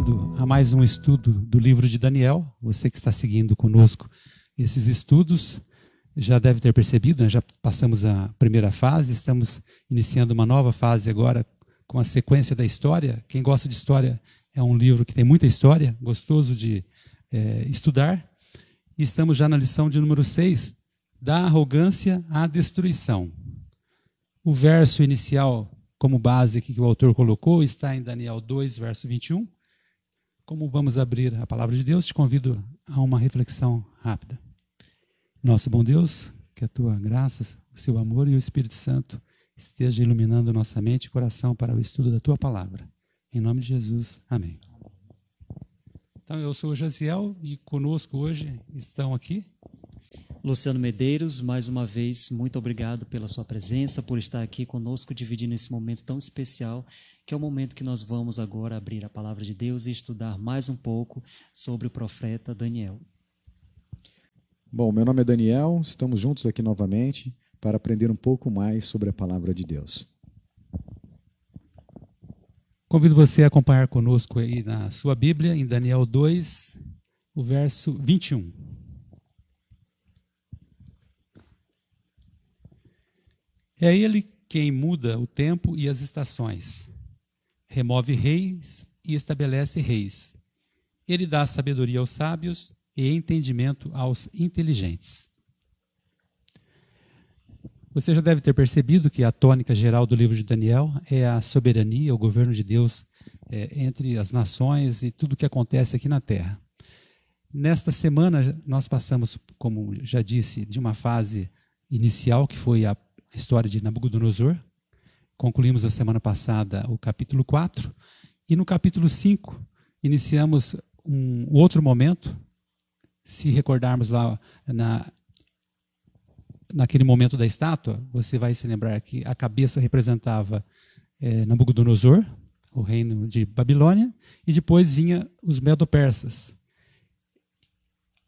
bem-vindo a mais um estudo do livro de Daniel. Você que está seguindo conosco esses estudos já deve ter percebido, né? já passamos a primeira fase, estamos iniciando uma nova fase agora com a sequência da história. Quem gosta de história é um livro que tem muita história, gostoso de é, estudar. E estamos já na lição de número 6, da arrogância à destruição. O verso inicial como base que o autor colocou está em Daniel 2, verso 21. Como vamos abrir a palavra de Deus, te convido a uma reflexão rápida. Nosso bom Deus, que a tua graça, o seu amor e o Espírito Santo esteja iluminando nossa mente e coração para o estudo da tua palavra. Em nome de Jesus, amém. Então, eu sou o Jaziel e conosco hoje estão aqui Luciano Medeiros, mais uma vez, muito obrigado pela sua presença, por estar aqui conosco, dividindo esse momento tão especial, que é o momento que nós vamos agora abrir a palavra de Deus e estudar mais um pouco sobre o profeta Daniel. Bom, meu nome é Daniel, estamos juntos aqui novamente para aprender um pouco mais sobre a palavra de Deus. Convido você a acompanhar conosco aí na sua Bíblia, em Daniel 2, o verso 21. É ele quem muda o tempo e as estações, remove reis e estabelece reis. Ele dá sabedoria aos sábios e entendimento aos inteligentes. Você já deve ter percebido que a tônica geral do livro de Daniel é a soberania, o governo de Deus é, entre as nações e tudo o que acontece aqui na terra. Nesta semana, nós passamos, como já disse, de uma fase inicial, que foi a a história de Nabucodonosor. Concluímos a semana passada o capítulo 4. E no capítulo 5, iniciamos um outro momento. Se recordarmos lá na, naquele momento da estátua, você vai se lembrar que a cabeça representava é, Nabucodonosor, o reino de Babilônia, e depois vinha os medo-persas,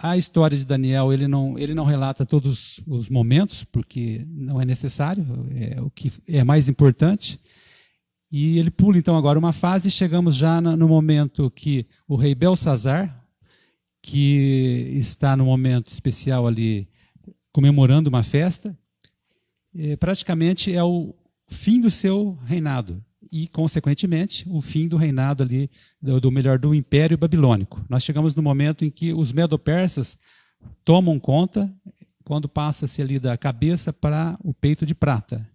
a história de Daniel, ele não, ele não relata todos os momentos, porque não é necessário, é o que é mais importante. E ele pula então agora uma fase e chegamos já no momento que o rei Belsazar, que está no momento especial ali comemorando uma festa, é, praticamente é o fim do seu reinado e, consequentemente, o fim do reinado ali, do, do melhor, do Império Babilônico. Nós chegamos no momento em que os medo-persas tomam conta, quando passa-se ali da cabeça para o peito de prata.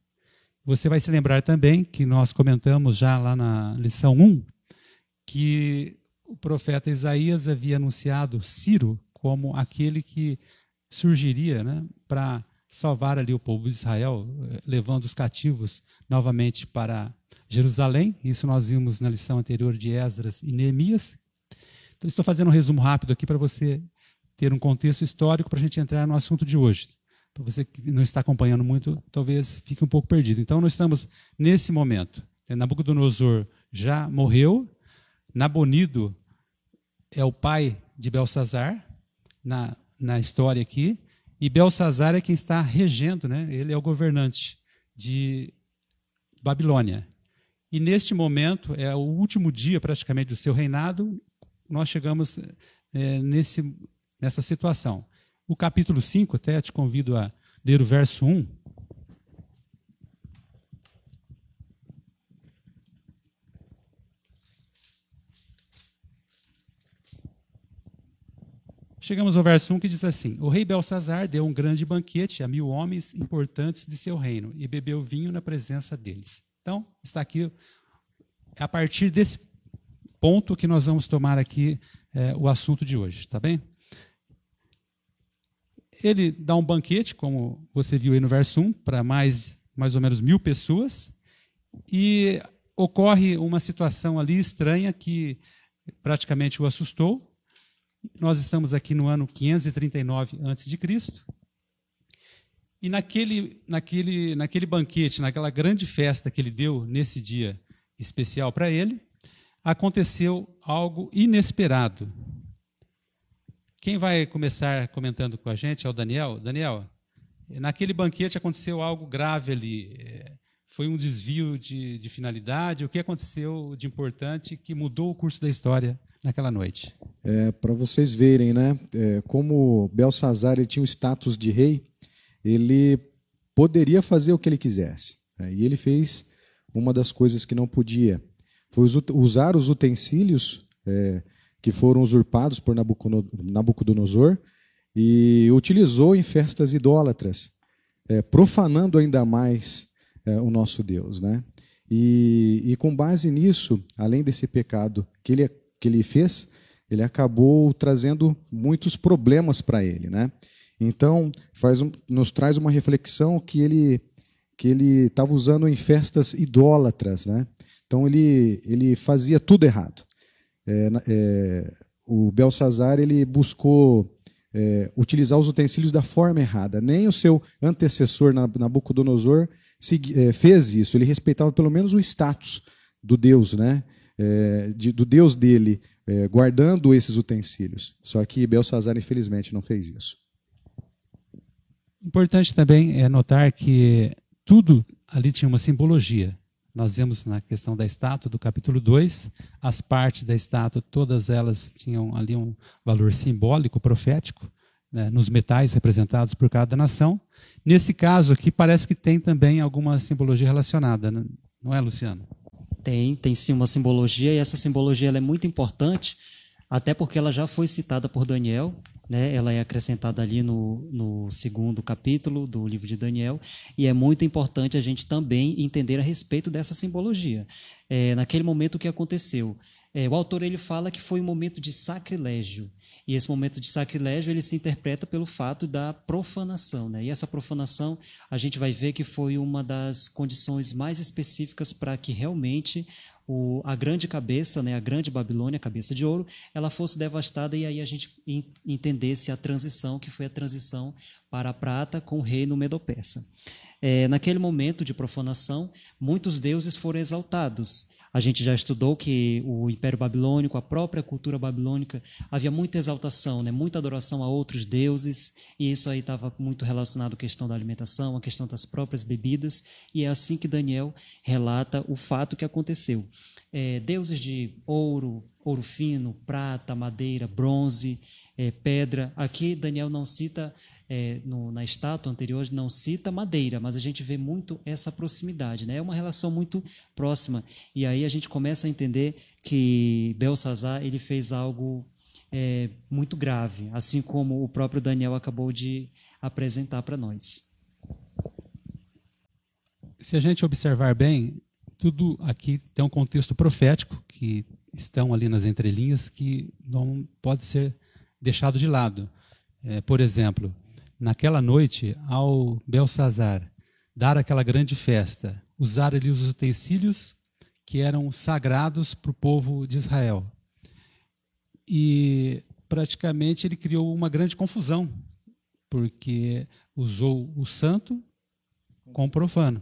Você vai se lembrar também que nós comentamos já lá na lição 1 que o profeta Isaías havia anunciado Ciro como aquele que surgiria né, para salvar ali o povo de Israel, eh, levando os cativos novamente para Jerusalém. Isso nós vimos na lição anterior de Esdras e Neemias. Então, estou fazendo um resumo rápido aqui para você ter um contexto histórico para a gente entrar no assunto de hoje. Para você que não está acompanhando muito, talvez fique um pouco perdido. Então, nós estamos nesse momento. Nabucodonosor já morreu. Nabonido é o pai de Belsazar, na, na história aqui. E Belsazar é quem está regendo, né? ele é o governante de Babilônia. E neste momento, é o último dia praticamente do seu reinado, nós chegamos é, nesse, nessa situação. O capítulo 5, até te convido a ler o verso 1. Chegamos ao verso 1 que diz assim: O rei Belsazar deu um grande banquete a mil homens importantes de seu reino e bebeu vinho na presença deles. Então, está aqui, a partir desse ponto que nós vamos tomar aqui é, o assunto de hoje, tá bem? Ele dá um banquete, como você viu aí no verso 1, para mais, mais ou menos mil pessoas, e ocorre uma situação ali estranha que praticamente o assustou. Nós estamos aqui no ano 539 a.C., e naquele, naquele, naquele banquete, naquela grande festa que ele deu nesse dia especial para ele, aconteceu algo inesperado. Quem vai começar comentando com a gente é o Daniel. Daniel, naquele banquete aconteceu algo grave ali. Foi um desvio de, de finalidade? O que aconteceu de importante que mudou o curso da história naquela noite? É, Para vocês verem, né? É, como Belsazar ele tinha o status de rei, ele poderia fazer o que ele quisesse. Né? E ele fez uma das coisas que não podia. Foi usar os utensílios é, que foram usurpados por Nabucodonosor e utilizou em festas idólatras, é, profanando ainda mais é, o nosso Deus. Né? E, e, com base nisso, além desse pecado que ele, que ele fez, ele acabou trazendo muitos problemas para ele. Né? Então, faz um, nos traz uma reflexão que ele que ele estava usando em festas idólatras. Né? Então, ele, ele fazia tudo errado. É, é, o Belsazar ele buscou é, utilizar os utensílios da forma errada. Nem o seu antecessor, Nabucodonosor, é, fez isso. Ele respeitava pelo menos o status do Deus, né? É, de, do Deus dele, é, guardando esses utensílios. Só que Belsazar, infelizmente, não fez isso. Importante também é notar que tudo ali tinha uma simbologia. Nós vemos na questão da estátua do capítulo 2, as partes da estátua, todas elas tinham ali um valor simbólico, profético, né, nos metais representados por cada nação. Nesse caso aqui, parece que tem também alguma simbologia relacionada, né? não é, Luciano? Tem, tem sim uma simbologia, e essa simbologia é muito importante, até porque ela já foi citada por Daniel né? Ela é acrescentada ali no, no segundo capítulo do livro de Daniel e é muito importante a gente também entender a respeito dessa simbologia. É, naquele momento o que aconteceu? É, o autor ele fala que foi um momento de sacrilégio. E esse momento de sacrilégio ele se interpreta pelo fato da profanação. Né? E essa profanação a gente vai ver que foi uma das condições mais específicas para que realmente o, a grande cabeça, né, a grande Babilônia, a cabeça de ouro, ela fosse devastada e aí a gente entendesse a transição, que foi a transição para a prata com o reino medo-persa. É, naquele momento de profanação, muitos deuses foram exaltados. A gente já estudou que o Império Babilônico, a própria cultura babilônica, havia muita exaltação, né? muita adoração a outros deuses, e isso aí estava muito relacionado à questão da alimentação, à questão das próprias bebidas, e é assim que Daniel relata o fato que aconteceu. É, deuses de ouro, ouro fino, prata, madeira, bronze, é, pedra. Aqui Daniel não cita é, no, na estátua anterior não cita madeira, mas a gente vê muito essa proximidade, né? É uma relação muito próxima. E aí a gente começa a entender que Belsazar ele fez algo é, muito grave, assim como o próprio Daniel acabou de apresentar para nós. Se a gente observar bem, tudo aqui tem um contexto profético que estão ali nas entrelinhas que não pode ser deixado de lado. É, por exemplo, naquela noite, ao Belsazar dar aquela grande festa, usar ali os utensílios que eram sagrados para o povo de Israel. E praticamente ele criou uma grande confusão, porque usou o santo com o profano.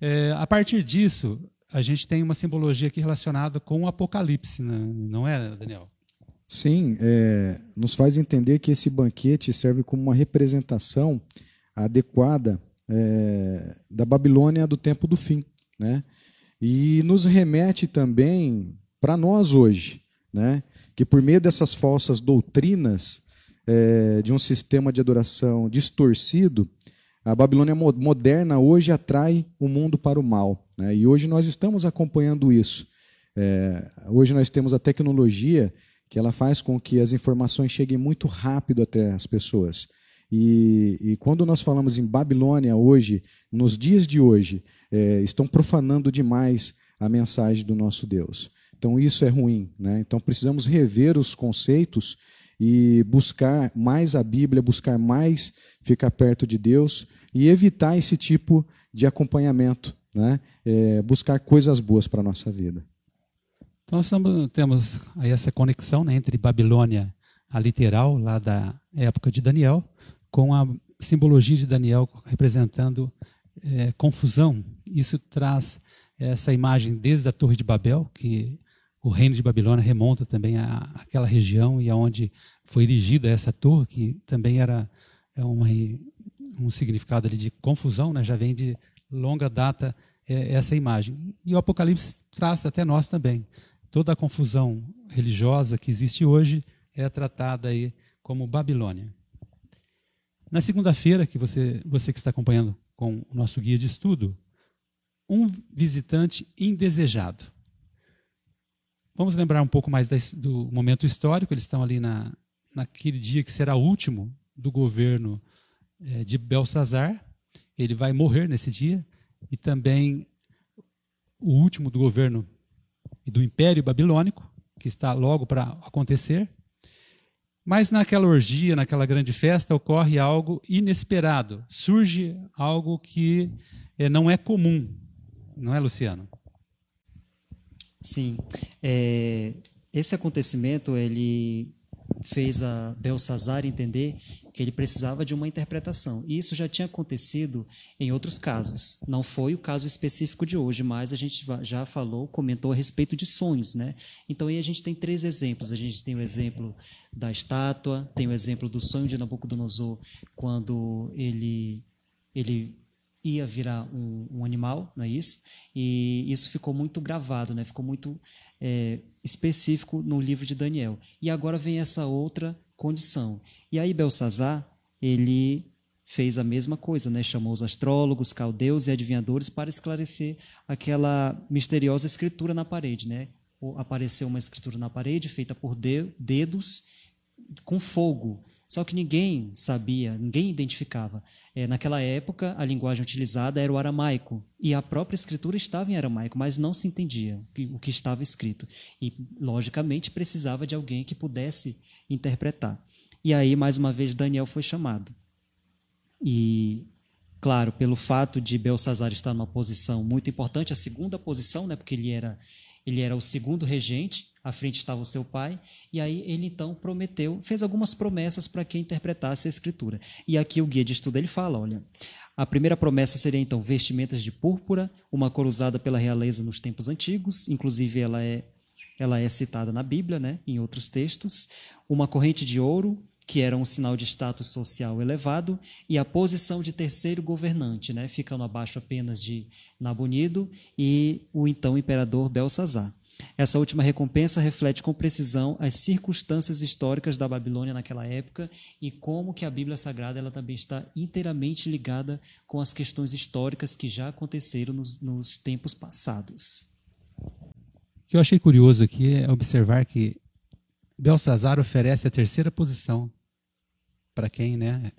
É, a partir disso, a gente tem uma simbologia aqui relacionada com o Apocalipse, né? não é, Daniel? Sim, é, nos faz entender que esse banquete serve como uma representação adequada é, da Babilônia do tempo do fim. Né? E nos remete também para nós hoje, né? que por meio dessas falsas doutrinas é, de um sistema de adoração distorcido, a Babilônia moderna hoje atrai o mundo para o mal. Né? E hoje nós estamos acompanhando isso. É, hoje nós temos a tecnologia que ela faz com que as informações cheguem muito rápido até as pessoas. E, e quando nós falamos em Babilônia hoje, nos dias de hoje, é, estão profanando demais a mensagem do nosso Deus. Então isso é ruim. Né? Então precisamos rever os conceitos e buscar mais a Bíblia, buscar mais ficar perto de Deus e evitar esse tipo de acompanhamento, né? É, buscar coisas boas para a nossa vida. Então, estamos, temos aí essa conexão né, entre Babilônia, a literal, lá da época de Daniel, com a simbologia de Daniel representando é, confusão. Isso traz essa imagem desde a Torre de Babel, que o reino de Babilônia remonta também àquela região e aonde foi erigida essa torre, que também era é uma, um significado ali de confusão, né? já vem de longa data é essa imagem. E o Apocalipse traz até nós também. Toda a confusão religiosa que existe hoje é tratada aí como Babilônia. Na segunda-feira, que você, você que está acompanhando com o nosso guia de estudo, um visitante indesejado. Vamos lembrar um pouco mais do momento histórico. Eles estão ali na, naquele dia que será o último do governo é, de Belsazar. Ele vai morrer nesse dia. E também o último do governo e do Império Babilônico, que está logo para acontecer. Mas naquela orgia, naquela grande festa, ocorre algo inesperado. Surge algo que é, não é comum. Não é, Luciano? Sim. É, esse acontecimento ele fez a Belsazar entender que ele precisava de uma interpretação. E isso já tinha acontecido em outros casos. Não foi o caso específico de hoje, mas a gente já falou, comentou a respeito de sonhos, né? Então aí a gente tem três exemplos. A gente tem o exemplo da estátua, tem o exemplo do sonho de Nabucodonosor quando ele ele ia virar um, um animal, não é isso? E isso ficou muito gravado, né? Ficou muito é, específico no livro de Daniel. E agora vem essa outra condição. E aí Belsazar, ele fez a mesma coisa, né? chamou os astrólogos, caldeus e adivinhadores para esclarecer aquela misteriosa escritura na parede. Né? Apareceu uma escritura na parede feita por dedos com fogo. Só que ninguém sabia, ninguém identificava. É, naquela época, a linguagem utilizada era o aramaico, e a própria escritura estava em aramaico, mas não se entendia o que estava escrito. E, logicamente, precisava de alguém que pudesse interpretar. E aí, mais uma vez, Daniel foi chamado. E, claro, pelo fato de Belsazar estar numa posição muito importante, a segunda posição, né, porque ele era, ele era o segundo regente, à frente estava o seu pai, e aí ele então prometeu, fez algumas promessas para que interpretasse a escritura. E aqui o guia de estudo ele fala, olha, a primeira promessa seria então vestimentas de púrpura, uma cor usada pela realeza nos tempos antigos, inclusive ela é ela é citada na Bíblia, né, em outros textos, uma corrente de ouro, que era um sinal de status social elevado, e a posição de terceiro governante, né, ficando abaixo apenas de Nabonido e o então imperador Belsazar. Essa última recompensa reflete com precisão as circunstâncias históricas da Babilônia naquela época e como que a Bíblia Sagrada ela também está inteiramente ligada com as questões históricas que já aconteceram nos, nos tempos passados. O que eu achei curioso aqui é observar que Belsazar oferece a terceira posição para quem né,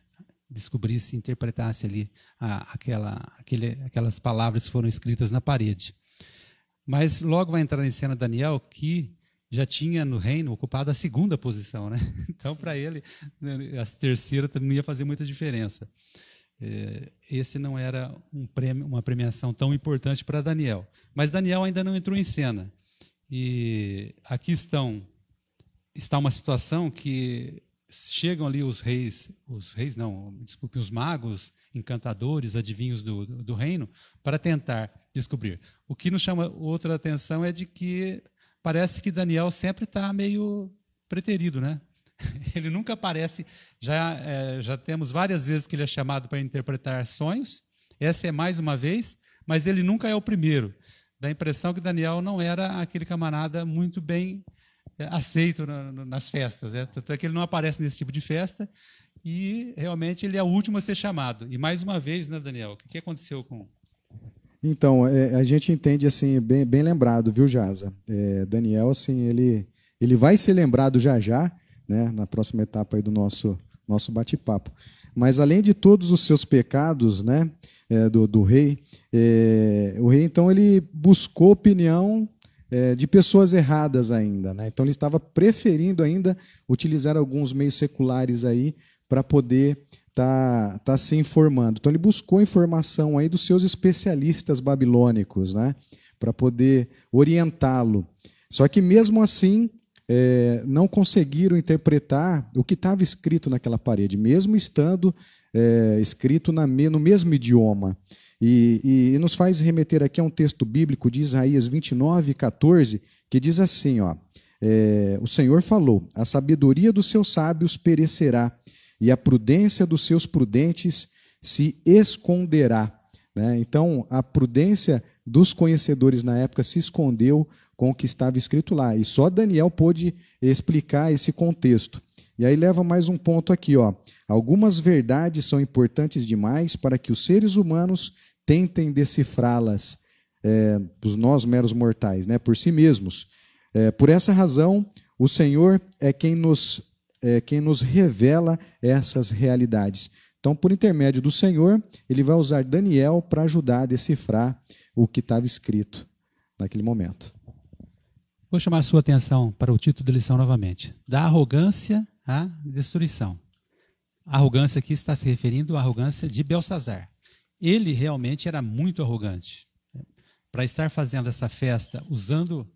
descobrisse, interpretasse ali a, aquela, aquele, aquelas palavras que foram escritas na parede. Mas logo vai entrar em cena Daniel, que já tinha no reino ocupado a segunda posição. Né? Então, para ele, né, a terceira não ia fazer muita diferença. É, esse não era um prêmio, uma premiação tão importante para Daniel. Mas Daniel ainda não entrou em cena. E aqui estão está uma situação que chegam ali os reis, os reis não, desculpe, os magos, encantadores, adivinhos do, do, do, reino, para tentar descobrir. O que nos chama outra atenção é de que parece que Daniel sempre está meio preterido, né? Ele nunca aparece. Já, é, já temos várias vezes que ele é chamado para interpretar sonhos. Essa é mais uma vez, mas ele nunca é o primeiro. Dá a impressão que Daniel não era aquele camarada muito bem é, aceito nas festas. Né? Tanto é que ele não aparece nesse tipo de festa e realmente ele é o último a ser chamado. E mais uma vez, né, Daniel? O que aconteceu com. Então, é, a gente entende assim, bem, bem lembrado, viu, Jaza? É, Daniel, assim, ele, ele vai ser lembrado já já, né, na próxima etapa do nosso, nosso bate-papo. Mas além de todos os seus pecados, né, é, do, do rei, é, o rei então ele buscou opinião é, de pessoas erradas ainda. Né? Então ele estava preferindo ainda utilizar alguns meios seculares aí para poder estar tá, tá se informando. Então ele buscou informação aí dos seus especialistas babilônicos, né? para poder orientá-lo. Só que mesmo assim é, não conseguiram interpretar o que estava escrito naquela parede, mesmo estando é, escrito na, no mesmo idioma. E, e, nos faz remeter aqui a um texto bíblico de Isaías 29, 14, que diz assim: ó, é, O Senhor falou: A sabedoria dos seus sábios perecerá, e a prudência dos seus prudentes se esconderá. Né? Então, a prudência dos conhecedores na época se escondeu com o que estava escrito lá. E só Daniel pôde explicar esse contexto. E aí leva mais um ponto aqui, ó. Algumas verdades são importantes demais para que os seres humanos tentem decifrá-las, é, nós meros mortais, né, por si mesmos. É, por essa razão, o Senhor é quem nos, é quem nos revela essas realidades. Então, por intermédio do Senhor, ele vai usar Daniel para ajudar a decifrar o que estava escrito naquele momento. Vou chamar a sua atenção para o título da lição novamente. Da arrogância à destruição. A arrogância aqui está se referindo à arrogância de Belsazar. Ele realmente era muito arrogante. Para estar fazendo essa festa usando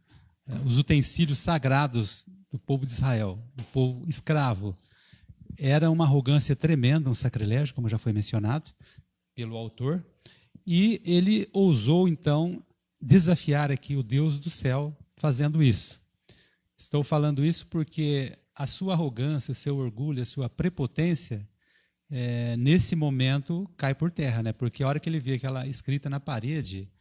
eh, os utensílios sagrados do povo de Israel, do povo escravo, era uma arrogância tremenda, um sacrilégio, como já foi mencionado pelo autor. E ele ousou, então, desafiar aqui o Deus do céu fazendo isso. Estou falando isso porque a sua arrogância, o seu orgulho, a sua prepotência, é, nesse momento cai por terra, né? Porque a hora que ele vê aquela escrita na parede,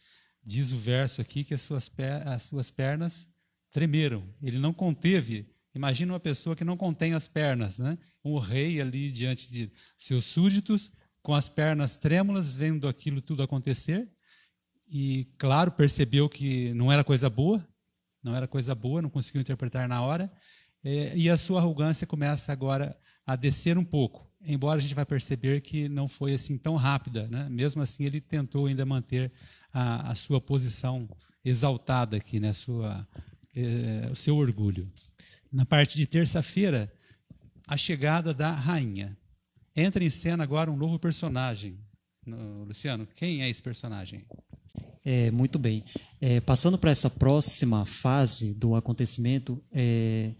diz o verso aqui que as suas, as suas pernas tremeram. Ele não conteve. Imagina uma pessoa que não contém as pernas, né? Um rei ali diante de seus súditos, com as pernas trêmulas, vendo aquilo tudo acontecer. E, claro, percebeu que não era coisa boa, não era coisa boa, não conseguiu interpretar na hora. É, e a sua arrogância começa agora a descer um pouco, embora a gente vai perceber que não foi assim tão rápida. Né? Mesmo assim, ele tentou ainda manter a, a sua posição exaltada aqui, né? sua, é, o seu orgulho. Na parte de terça-feira, a chegada da rainha. Entra em cena agora um novo personagem. Luciano, quem é esse personagem? É, muito bem. É, passando para essa próxima fase do acontecimento, é,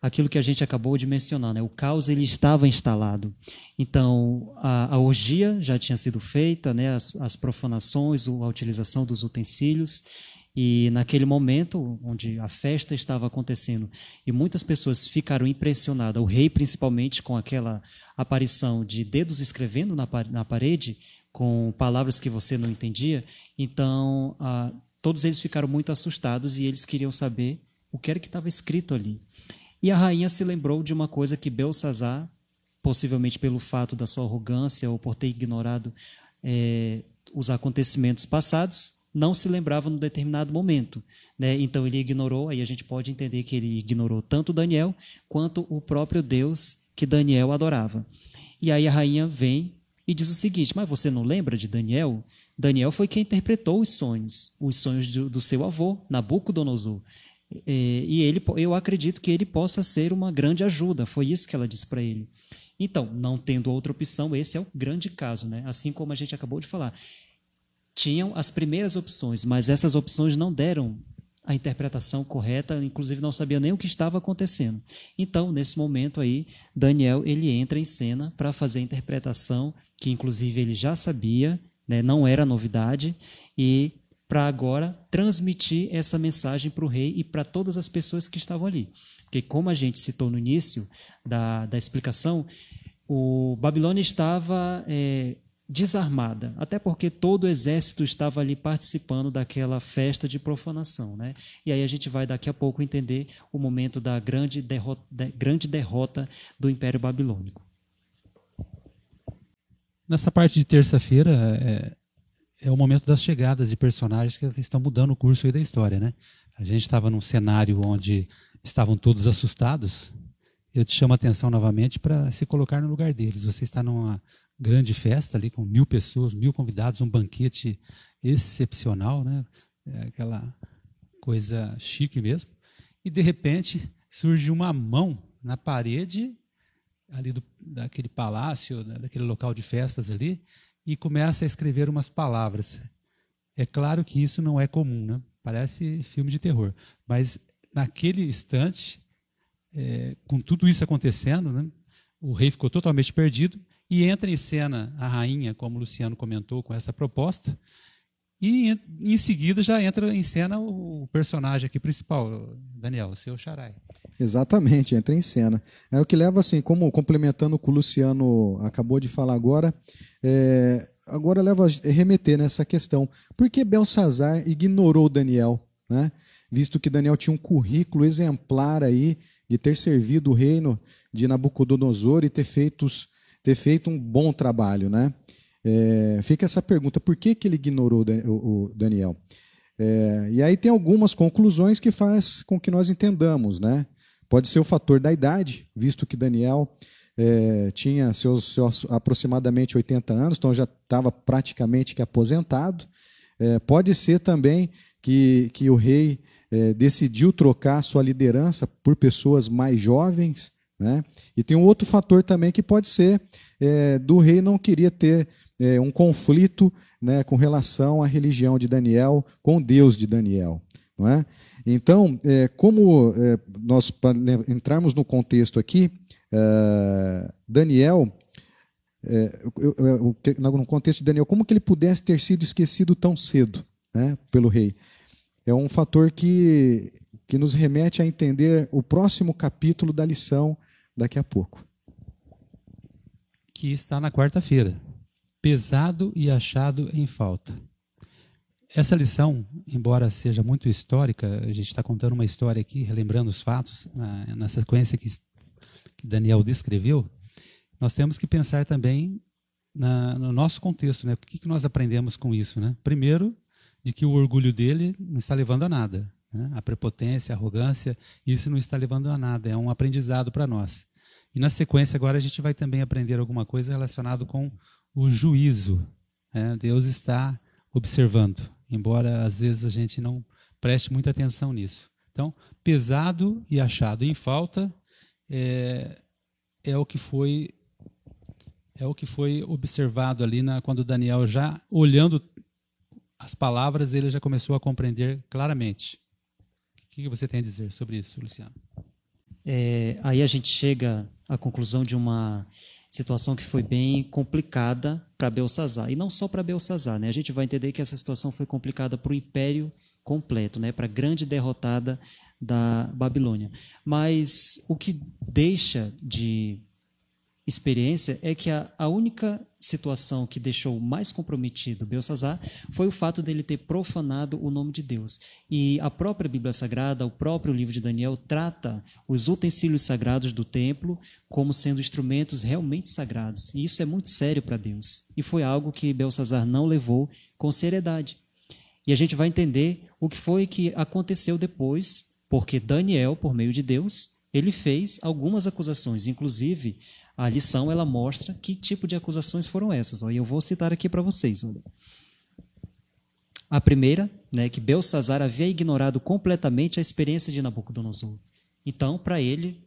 aquilo que a gente acabou de mencionar, né? o caos ele estava instalado. Então, a, a orgia já tinha sido feita, né? as, as profanações, a utilização dos utensílios, e naquele momento, onde a festa estava acontecendo, e muitas pessoas ficaram impressionadas, o rei principalmente, com aquela aparição de dedos escrevendo na, na parede, com palavras que você não entendia. Então, todos eles ficaram muito assustados e eles queriam saber o que era que estava escrito ali. E a rainha se lembrou de uma coisa que Belsazar, possivelmente pelo fato da sua arrogância ou por ter ignorado é, os acontecimentos passados, não se lembrava num determinado momento. Né? Então ele ignorou, aí a gente pode entender que ele ignorou tanto Daniel quanto o próprio Deus que Daniel adorava. E aí a rainha vem e diz o seguinte: Mas você não lembra de Daniel? Daniel foi quem interpretou os sonhos, os sonhos do, do seu avô, Nabucodonosor. E, ele, eu acredito que ele possa ser uma grande ajuda. Foi isso que ela disse para ele. Então, não tendo outra opção, esse é o grande caso, né? Assim como a gente acabou de falar. Tinham as primeiras opções, mas essas opções não deram a interpretação correta, inclusive não sabia nem o que estava acontecendo. Então, nesse momento aí, Daniel ele entra em cena para fazer a interpretação que inclusive ele já sabia, né, não era novidade, e para agora transmitir essa mensagem para o rei e para todas as pessoas que estavam ali. Porque, como a gente citou no início da, da explicação, o Babilônia estava é, desarmada, até porque todo o exército estava ali participando daquela festa de profanação. Né? E aí a gente vai daqui a pouco entender o momento da grande derrota, da grande derrota do Império Babilônico. Nessa parte de terça-feira é, é, o momento das chegadas de personagens que estão mudando o curso da história, né? A gente estava num cenário onde estavam todos assustados. Eu te chamo a atenção novamente para se colocar no lugar deles. Você está numa grande festa ali com mil pessoas, mil convidados, um banquete excepcional, né? É aquela coisa chique mesmo. E de repente surge uma mão na parede ali do, daquele palácio, daquele local de festas ali, e começa a escrever umas palavras. É claro que isso não é comum, né? parece filme de terror, mas naquele instante, é, com tudo isso acontecendo, né, o rei ficou totalmente perdido e entra em cena a rainha, como o Luciano comentou, com essa proposta, e em seguida já entra em cena o personagem aqui principal, Daniel, o seu Xarai. Exatamente, entra em cena. É o que leva, assim, como complementando o que o Luciano acabou de falar agora, é, agora leva a remeter nessa questão. Por que Belsazar ignorou Daniel? Né? Visto que Daniel tinha um currículo exemplar aí de ter servido o reino de Nabucodonosor e ter feito, ter feito um bom trabalho. Né? É, fica essa pergunta: por que, que ele ignorou o Daniel? É, e aí tem algumas conclusões que faz com que nós entendamos, né? Pode ser o fator da idade, visto que Daniel é, tinha seus, seus, aproximadamente 80 anos, então já estava praticamente que aposentado. É, pode ser também que, que o rei é, decidiu trocar sua liderança por pessoas mais jovens. Né? E tem um outro fator também que pode ser é, do rei não queria ter é, um conflito né, com relação à religião de Daniel, com Deus de Daniel. Não é? Então, é, como é, nós entrarmos no contexto aqui, é, Daniel, é, no contexto de Daniel, como que ele pudesse ter sido esquecido tão cedo né, pelo rei? É um fator que, que nos remete a entender o próximo capítulo da lição daqui a pouco. Que está na quarta-feira pesado e achado em falta. Essa lição, embora seja muito histórica, a gente está contando uma história aqui, relembrando os fatos, na, na sequência que, que, Daniel descreveu, nós temos que pensar também na, no nosso contexto, né? O que, que nós aprendemos com isso, né? Primeiro, de que o orgulho dele não está levando a nada, né? a prepotência, a arrogância, isso não está levando a nada, é um aprendizado para nós. E na sequência agora a gente vai também aprender alguma coisa relacionada com o juízo. Né? Deus está observando, embora às vezes a gente não preste muita atenção nisso. Então, pesado e achado em falta é, é o que foi é o que foi observado ali na, quando Daniel já olhando as palavras ele já começou a compreender claramente. O que você tem a dizer sobre isso, Luciano? É, aí a gente chega à conclusão de uma situação que foi bem complicada para Belsazar. E não só para Belsazar, né? A gente vai entender que essa situação foi complicada para o império completo, né? Para a grande derrotada da Babilônia. Mas o que deixa de experiência é que a, a única situação que deixou mais comprometido Belsazar foi o fato dele ter profanado o nome de Deus. E a própria Bíblia Sagrada, o próprio livro de Daniel, trata os utensílios sagrados do templo como sendo instrumentos realmente sagrados. E isso é muito sério para Deus. E foi algo que Belsazar não levou com seriedade. E a gente vai entender o que foi que aconteceu depois, porque Daniel, por meio de Deus, ele fez algumas acusações, inclusive a lição ela mostra que tipo de acusações foram essas. E eu vou citar aqui para vocês. A primeira, né, que Belsazar havia ignorado completamente a experiência de Nabucodonosor. Então, para ele,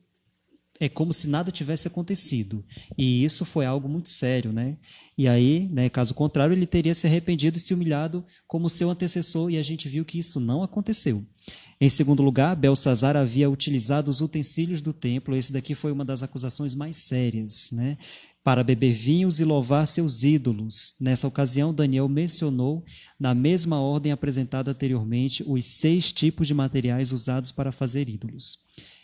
é como se nada tivesse acontecido. E isso foi algo muito sério, né? E aí, né, caso contrário, ele teria se arrependido e se humilhado como seu antecessor, e a gente viu que isso não aconteceu. Em segundo lugar, Belsazar havia utilizado os utensílios do templo, esse daqui foi uma das acusações mais sérias, né? Para beber vinhos e louvar seus ídolos. Nessa ocasião, Daniel mencionou, na mesma ordem apresentada anteriormente, os seis tipos de materiais usados para fazer ídolos.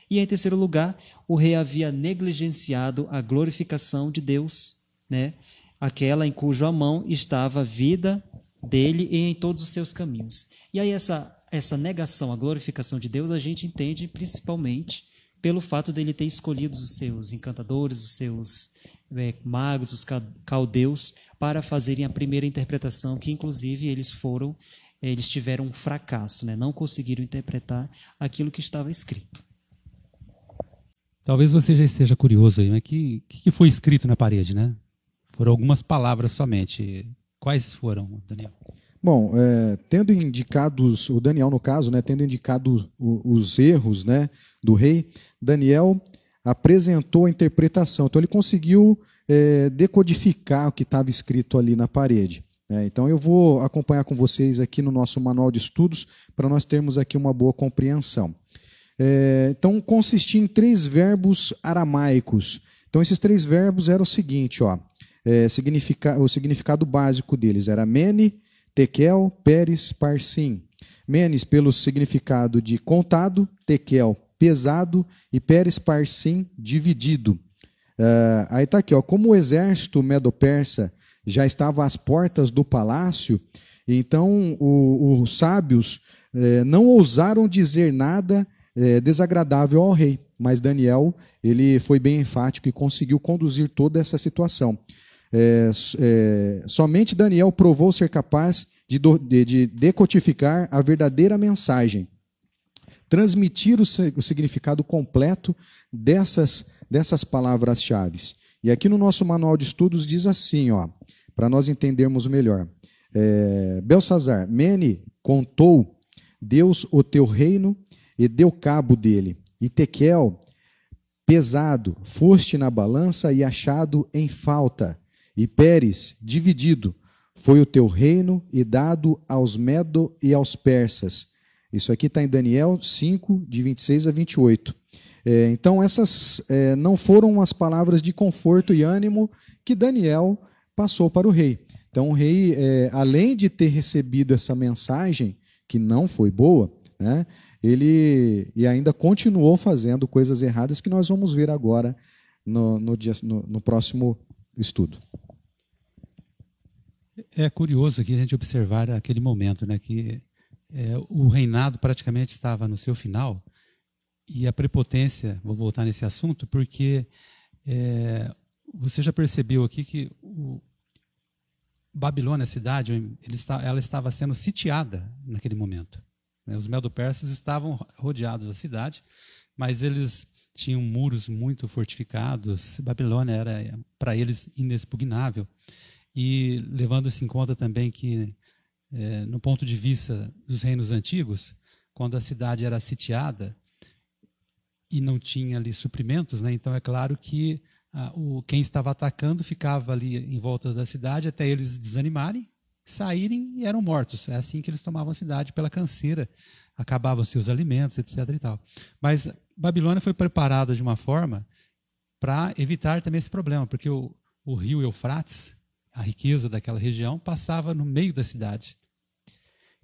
E em terceiro lugar, o rei havia negligenciado a glorificação de Deus, né? aquela em cuja mão estava a vida dele e em todos os seus caminhos. E aí essa essa negação à glorificação de Deus a gente entende principalmente pelo fato dele ter escolhido os seus encantadores, os seus é, magos, os caldeus, para fazerem a primeira interpretação, que inclusive eles foram, eles tiveram um fracasso, né? não conseguiram interpretar aquilo que estava escrito. Talvez você já esteja curioso aí, mas que, que foi escrito na parede, né? Foram algumas palavras somente. Quais foram, Daniel? Bom, é, tendo indicados, o Daniel no caso, né, tendo indicado os erros né, do rei, Daniel apresentou a interpretação. Então ele conseguiu é, decodificar o que estava escrito ali na parede. É, então eu vou acompanhar com vocês aqui no nosso manual de estudos para nós termos aqui uma boa compreensão. É, então consistia em três verbos aramaicos. Então esses três verbos eram o seguinte, ó, é, significa, o significado básico deles era mene, Tekel, Pérez, Parsim. Menes pelo significado de contado, Tekel, pesado e Pérez, Parsim, dividido. Uh, aí está aqui, ó, como o exército medo-persa já estava às portas do palácio, então os sábios é, não ousaram dizer nada é, desagradável ao rei, mas Daniel ele foi bem enfático e conseguiu conduzir toda essa situação. É, é, somente Daniel provou ser capaz de, de, de, decodificar a verdadeira mensagem, transmitir o, o significado completo dessas, dessas palavras-chave. E aqui no nosso manual de estudos diz assim, ó, para nós entendermos melhor. É, Belsazar, Mene contou Deus o teu reino e deu cabo dele. E Tequel, pesado, foste na balança e achado em falta. E Pérez, dividido, foi o teu reino e dado aos Medo e aos persas. Isso aqui está em Daniel 5, de 26 a 28. É, então, essas é, não foram as palavras de conforto e ânimo que Daniel passou para o rei. Então, o rei, é, além de ter recebido essa mensagem, que não foi boa, né, ele e ainda continuou fazendo coisas erradas que nós vamos ver agora no, no, dia, no, no próximo estudo. É curioso aqui a gente observar aquele momento, né, que é, o reinado praticamente estava no seu final e a prepotência, vou voltar nesse assunto, porque é, você já percebeu aqui que o Babilônia, a cidade, está, ela estava sendo sitiada naquele momento. Né? Os medo-persas estavam rodeados da cidade, mas eles tinham muros muito fortificados. Babilônia era para eles inexpugnável. E levando-se em conta também que, é, no ponto de vista dos reinos antigos, quando a cidade era sitiada, e não tinha ali suprimentos, né? então é claro que ah, o, quem estava atacando ficava ali em volta da cidade até eles desanimarem, saírem e eram mortos. É assim que eles tomavam a cidade pela canseira, acabavam-se os alimentos, etc. E tal. Mas Babilônia foi preparada de uma forma para evitar também esse problema, porque o, o rio Eufrates, a riqueza daquela região, passava no meio da cidade.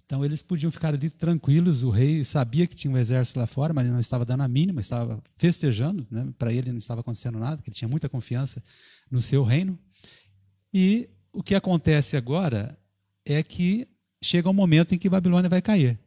Então eles podiam ficar ali tranquilos. O rei sabia que tinha um exército lá fora, mas ele não estava dando a mínima, estava festejando. Né? Para ele não estava acontecendo nada, porque ele tinha muita confiança no seu reino. E o que acontece agora é que chega um momento em que Babilônia vai cair.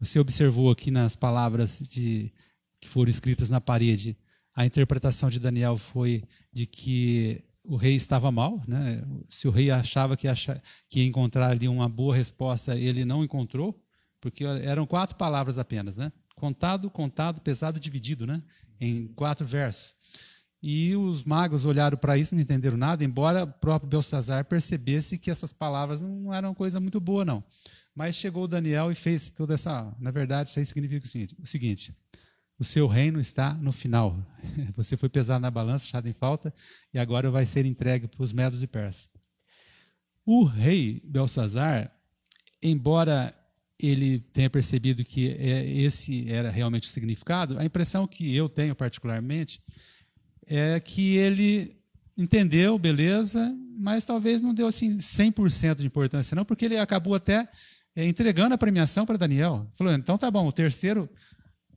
Você observou aqui nas palavras de, que foram escritas na parede, a interpretação de Daniel foi de que o rei estava mal, né? Se o rei achava que, acha, que ia encontrar ali uma boa resposta, ele não encontrou, porque eram quatro palavras apenas, né? Contado, contado, pesado, dividido, né? Em quatro versos. E os magos olharam para isso, não entenderam nada, embora o próprio Belsazar percebesse que essas palavras não eram coisa muito boa, não. Mas chegou Daniel e fez toda essa. Na verdade, isso aí significa o seguinte: o seguinte o seu reino está no final. Você foi pesado na balança, achado em falta, e agora vai ser entregue para os medos e persas. O rei Belsazar, embora ele tenha percebido que é, esse era realmente o significado, a impressão que eu tenho particularmente é que ele entendeu, beleza, mas talvez não deu assim 100% de importância não, porque ele acabou até é, entregando a premiação para Daniel. Falou, então tá bom, o terceiro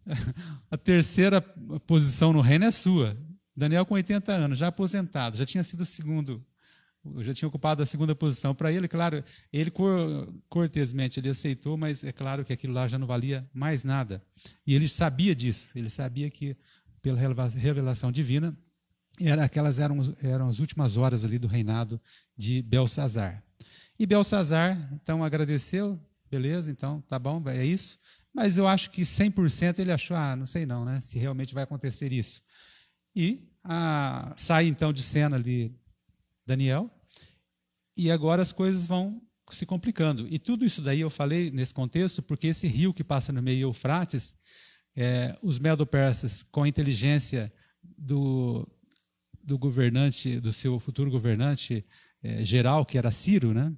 a terceira posição no reino é sua. Daniel com 80 anos, já aposentado, já tinha sido segundo, já tinha ocupado a segunda posição. Para ele, claro, ele cortesmente ele aceitou, mas é claro que aquilo lá já não valia mais nada. E ele sabia disso, ele sabia que pela revelação divina, era, aquelas eram, eram as últimas horas ali do reinado de Belsazar. E Belsazar, então, agradeceu, beleza, então, tá bom, é isso. Mas eu acho que 100% ele achou, ah, não sei não, né, se realmente vai acontecer isso. E ah, sai então de cena ali Daniel, e agora as coisas vão se complicando. E tudo isso daí eu falei nesse contexto porque esse rio que passa no meio Eufrates, é, os medo-persas, com a inteligência do, do governante, do seu futuro governante é, geral, que era Ciro, né?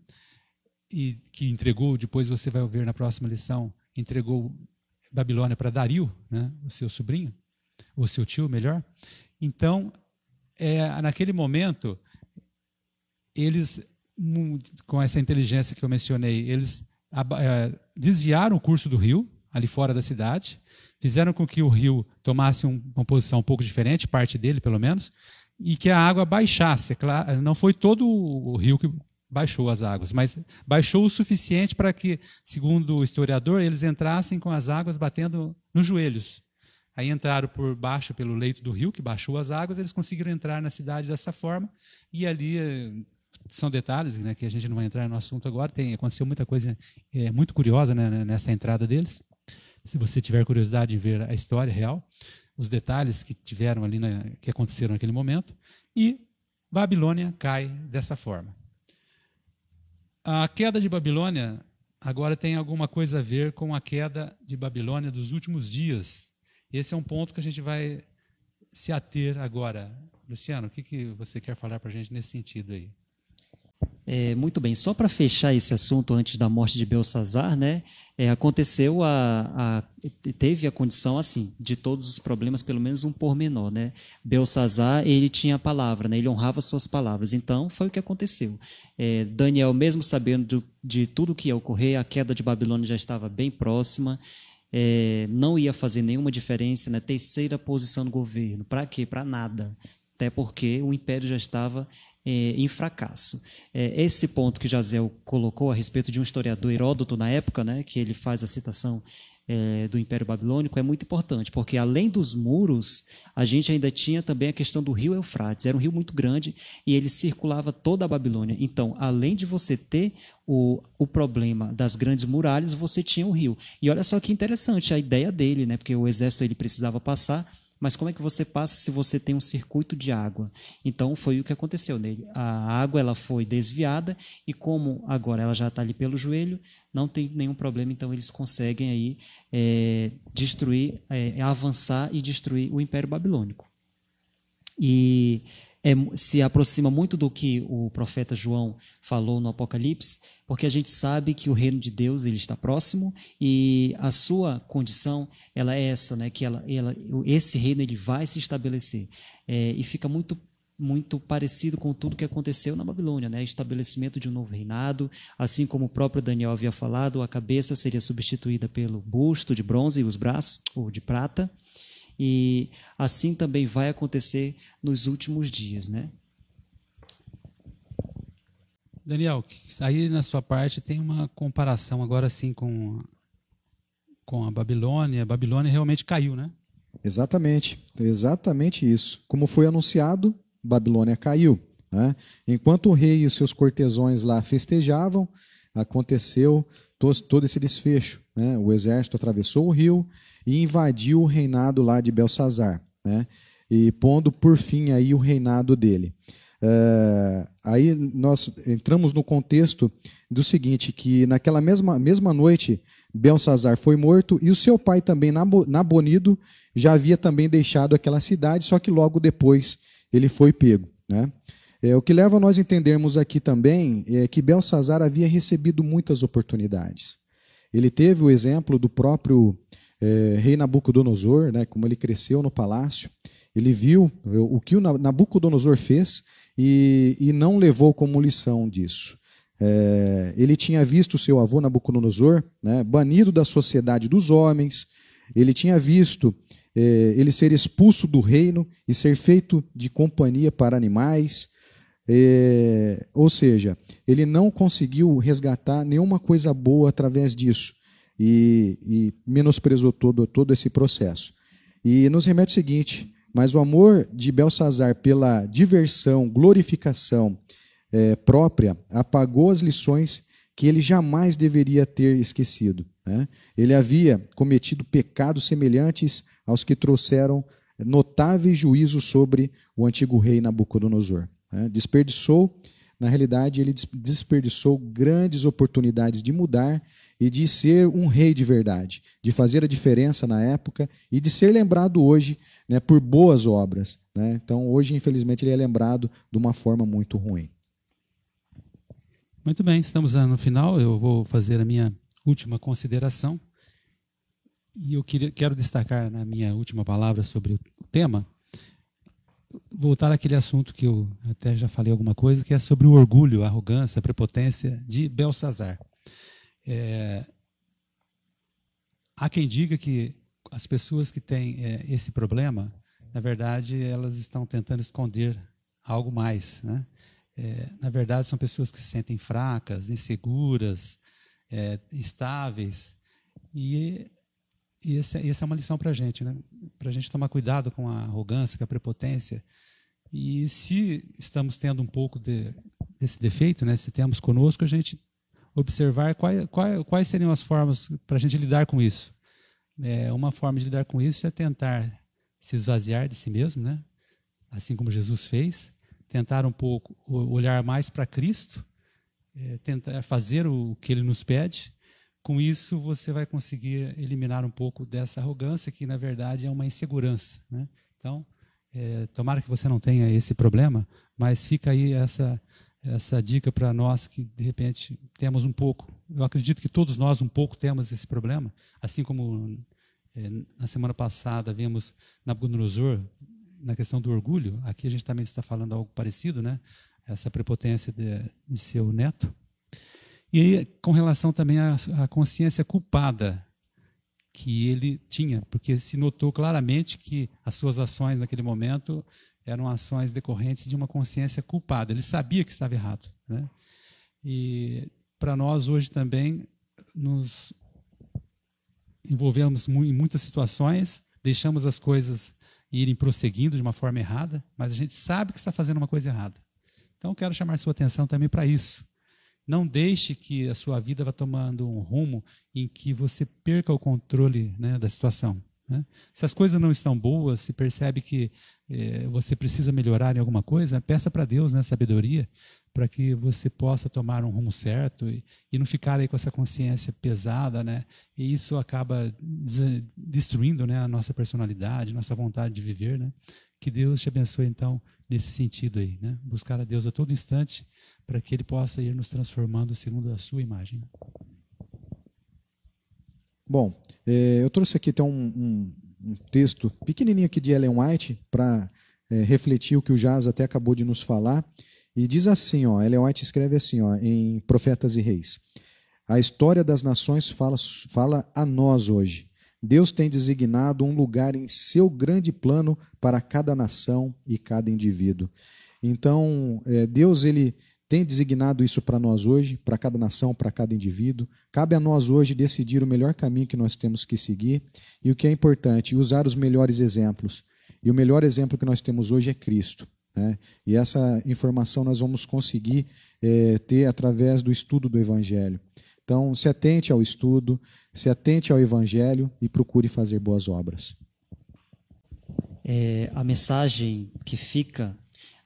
e que entregou, depois você vai ver na próxima lição, entregou Babilônia para Dario, né, o seu sobrinho, o seu tio, melhor. Então, é, naquele momento, eles, com essa inteligência que eu mencionei, eles é, desviaram o curso do rio, ali fora da cidade, fizeram com que o rio tomasse um, uma posição um pouco diferente, parte dele pelo menos, e que a água baixasse. É não foi todo o rio que baixou as águas, mas baixou o suficiente para que, segundo o historiador, eles entrassem com as águas batendo nos joelhos. Aí entraram por baixo pelo leito do rio, que baixou as águas, eles conseguiram entrar na cidade dessa forma, e ali são detalhes né, que a gente não vai entrar no assunto agora, tem, aconteceu muita coisa é, muito curiosa né, nessa entrada deles. Se você tiver curiosidade em ver a história real, os detalhes que tiveram ali, na, que aconteceram naquele momento, e Babilônia cai dessa forma. A queda de Babilônia agora tem alguma coisa a ver com a queda de Babilônia dos últimos dias. Esse é um ponto que a gente vai se ater agora. Luciano, o que, que você quer falar para a gente nesse sentido aí? É, muito bem, só para fechar esse assunto antes da morte de Belsazar, né, é, aconteceu a, a, teve a condição assim de todos os problemas, pelo menos um pormenor, né? Belsazar ele tinha a palavra, né? Ele honrava suas palavras. Então foi o que aconteceu. É, Daniel, mesmo sabendo do, de tudo que ia ocorrer, a queda de Babilônia já estava bem próxima. É, não ia fazer nenhuma diferença na né? terceira posição do governo. Para quê? Para nada. Até porque o império já estava é, em fracasso. É, esse ponto que Jazel colocou a respeito de um historiador Heródoto na época, né, que ele faz a citação é, do Império Babilônico, é muito importante, porque além dos muros, a gente ainda tinha também a questão do rio Eufrates. Era um rio muito grande e ele circulava toda a Babilônia. Então, além de você ter o, o problema das grandes muralhas, você tinha o rio. E olha só que interessante a ideia dele, né, porque o exército ele precisava passar mas como é que você passa se você tem um circuito de água? Então foi o que aconteceu nele. A água ela foi desviada e como agora ela já está ali pelo joelho, não tem nenhum problema. Então eles conseguem aí é, destruir, é, avançar e destruir o Império Babilônico. E é, se aproxima muito do que o profeta João falou no Apocalipse, porque a gente sabe que o reino de Deus ele está próximo e a sua condição ela é essa, né? Que ela, ela esse reino ele vai se estabelecer é, e fica muito muito parecido com tudo que aconteceu na Babilônia, né? Estabelecimento de um novo reinado, assim como o próprio Daniel havia falado, a cabeça seria substituída pelo busto de bronze e os braços ou de prata. E assim também vai acontecer nos últimos dias, né? Daniel, aí na sua parte tem uma comparação agora sim com com a Babilônia. A Babilônia realmente caiu, né? Exatamente, exatamente isso. Como foi anunciado, Babilônia caiu. Né? Enquanto o rei e os seus cortesões lá festejavam, aconteceu todo, todo esse desfecho. Né? O exército atravessou o rio e invadiu o reinado lá de Belsazar, né? e pondo por fim aí o reinado dele. É, aí nós entramos no contexto do seguinte, que naquela mesma, mesma noite Belsazar foi morto e o seu pai também, Nabonido, já havia também deixado aquela cidade, só que logo depois ele foi pego. Né? É, o que leva a nós entendermos aqui também é que Belsazar havia recebido muitas oportunidades. Ele teve o exemplo do próprio é, rei Nabucodonosor, né, como ele cresceu no palácio. Ele viu o que o Nabucodonosor fez e, e não levou como lição disso. É, ele tinha visto seu avô Nabucodonosor né, banido da sociedade dos homens, ele tinha visto é, ele ser expulso do reino e ser feito de companhia para animais. É, ou seja, ele não conseguiu resgatar nenhuma coisa boa através disso e, e menosprezou todo, todo esse processo. E nos remete o seguinte: mas o amor de Belsazar pela diversão, glorificação é, própria apagou as lições que ele jamais deveria ter esquecido. Né? Ele havia cometido pecados semelhantes aos que trouxeram notáveis juízos sobre o antigo rei Nabucodonosor. Né? Desperdiçou, na realidade, ele desperdiçou grandes oportunidades de mudar e de ser um rei de verdade, de fazer a diferença na época e de ser lembrado hoje né, por boas obras. Né? Então, hoje, infelizmente, ele é lembrado de uma forma muito ruim. Muito bem, estamos no final. Eu vou fazer a minha última consideração. E eu queria, quero destacar na minha última palavra sobre o tema, voltar àquele assunto que eu até já falei alguma coisa, que é sobre o orgulho, a arrogância, a prepotência de Belsazar. É, há quem diga que as pessoas que têm é, esse problema, na verdade, elas estão tentando esconder algo mais. Né? É, na verdade, são pessoas que se sentem fracas, inseguras, é, estáveis. E, e essa, essa, é uma lição para a gente, né? para a gente tomar cuidado com a arrogância, com a prepotência. E se estamos tendo um pouco de, desse defeito, né? se temos conosco, a gente observar quais, quais, quais seriam as formas para a gente lidar com isso. É, uma forma de lidar com isso é tentar se esvaziar de si mesmo, né? assim como Jesus fez, tentar um pouco olhar mais para Cristo, é, tentar fazer o que Ele nos pede. Com isso, você vai conseguir eliminar um pouco dessa arrogância, que na verdade é uma insegurança. Né? Então, é, tomara que você não tenha esse problema, mas fica aí essa essa dica para nós que de repente temos um pouco. Eu acredito que todos nós um pouco temos esse problema, assim como é, na semana passada vimos Nabucodonosor na questão do orgulho. Aqui a gente também está falando algo parecido, né? Essa prepotência de, de seu neto. E aí, com relação também à, consciência culpada que ele tinha, porque se notou claramente que as suas ações naquele momento eram ações decorrentes de uma consciência culpada. Ele sabia que estava errado. Né? E para nós hoje também nos envolvemos em muitas situações, deixamos as coisas irem prosseguindo de uma forma errada, mas a gente sabe que está fazendo uma coisa errada. Então quero chamar sua atenção também para isso. Não deixe que a sua vida vá tomando um rumo em que você perca o controle né, da situação. Né? Se as coisas não estão boas, se percebe que eh, você precisa melhorar em alguma coisa, peça para Deus né, sabedoria para que você possa tomar um rumo certo e, e, não ficar aí com essa consciência pesada, né? E isso acaba destruindo, né, a nossa personalidade, nossa vontade de viver, né? Que Deus te abençoe então nesse sentido aí, né? Buscar a Deus a todo instante para que Ele possa ir nos transformando segundo a Sua imagem. Bom, é, eu trouxe aqui então um, um, um, texto pequenininho aqui de Ellen White para é, refletir o que o Jazz até acabou de nos falar. E diz assim, ó, Ellen White escreve assim, ó, em Profetas e Reis. A história das nações fala, fala a nós hoje. Deus tem designado um lugar em seu grande plano para cada nação e cada indivíduo. Então, é, Deus ele tem designado isso para nós hoje, para cada nação, para cada indivíduo. Cabe a nós hoje decidir o melhor caminho que nós temos que seguir e o que é importante, usar os melhores exemplos. E o melhor exemplo que nós temos hoje é Cristo. Né? E essa informação nós vamos conseguir é, ter através do estudo do Evangelho. Então, se atente ao estudo, se atente ao Evangelho e procure fazer boas obras. É, a mensagem que fica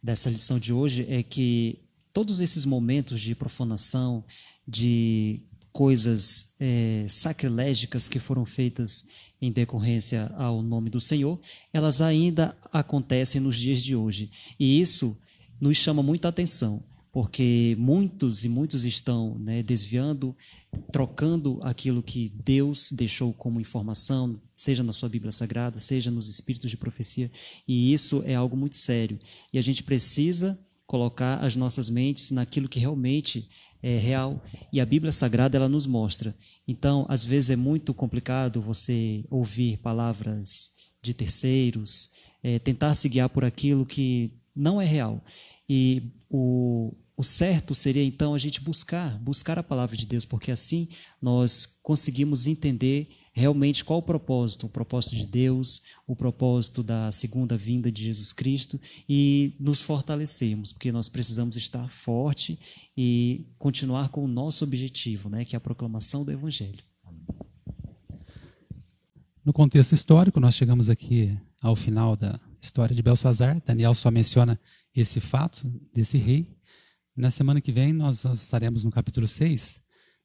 dessa lição de hoje é que todos esses momentos de profanação, de coisas é, sacrilégicas que foram feitas em decorrência ao nome do Senhor, elas ainda acontecem nos dias de hoje. E isso nos chama muita atenção, porque muitos e muitos estão né, desviando, trocando aquilo que Deus deixou como informação, seja na sua Bíblia Sagrada, seja nos espíritos de profecia, e isso é algo muito sério. E a gente precisa colocar as nossas mentes naquilo que realmente é real e a Bíblia Sagrada ela nos mostra. Então, às vezes é muito complicado você ouvir palavras de terceiros, é, tentar se guiar por aquilo que não é real. E o, o certo seria então a gente buscar, buscar a palavra de Deus, porque assim nós conseguimos entender realmente qual o propósito, o propósito de Deus, o propósito da segunda vinda de Jesus Cristo e nos fortalecermos, porque nós precisamos estar forte e continuar com o nosso objetivo, né, que é a proclamação do Evangelho. No contexto histórico, nós chegamos aqui ao final da história de Belsazar. Daniel só menciona esse fato desse rei. Na semana que vem, nós estaremos no capítulo 6,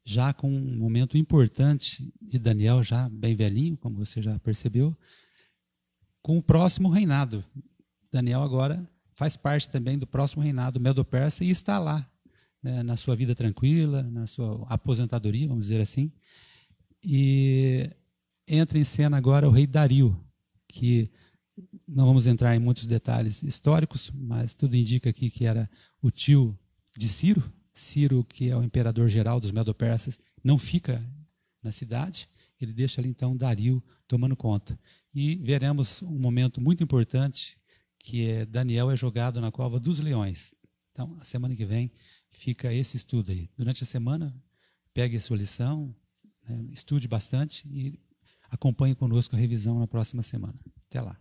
já com um momento importante de Daniel, já bem velhinho, como você já percebeu, com o próximo reinado. Daniel agora faz parte também do próximo reinado medo-persa e está lá, né, na sua vida tranquila, na sua aposentadoria, vamos dizer assim. E entra em cena agora o rei Dario, que não vamos entrar em muitos detalhes históricos, mas tudo indica aqui que era o tio de Ciro, Ciro, que é o imperador geral dos Medo-Persas, não fica na cidade, ele deixa ali então Dario tomando conta. E veremos um momento muito importante que é Daniel é jogado na cova dos leões. Então, a semana que vem fica esse estudo aí. Durante a semana, pegue a sua lição, né, estude bastante e acompanhe conosco a revisão na próxima semana. Até lá.